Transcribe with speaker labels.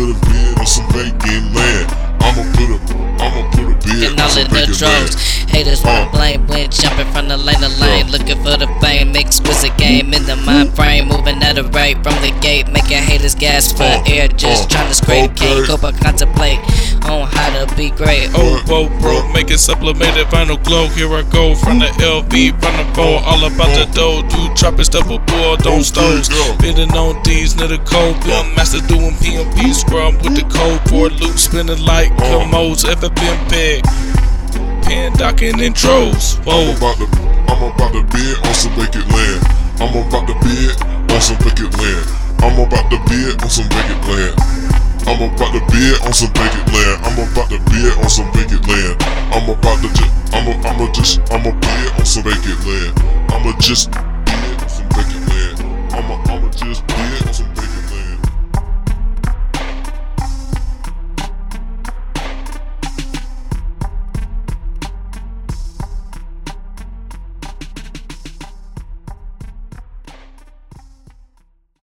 Speaker 1: put a on some vacant land. I'ma put a, I'ma put a bid and on some vacant land.
Speaker 2: Haters uh, want blame, went jumping from the lane to lane, looking for the fame. Exquisite game in the mind frame, moving at a rate from the gate, making haters gasp for uh. air, just uh. trying to scrape. Can't cope or contemplate on how to be great.
Speaker 3: Oh, whoa, bro, make it sublimated vinyl glow. Here I go from the LV, from the bow, all about the dough. Do chopping stuff with boy, oh, don't stones. Bidding on these, near the cold, bill master doing PMP scrum with the code for loop spinning like oh. commodes. Ever been big? Pen docking intros. I'm Whoa,
Speaker 1: about to, I'm about to bid on some vacant land. I'm about to bid on some vacant land. I'm about to bid on some vacant land. I'm about to bid on some vacant land. I'm about to bid on some vacant land. I'm about to just, I'm a, I'm a just, I'm a bid on some vacant land. I'ma just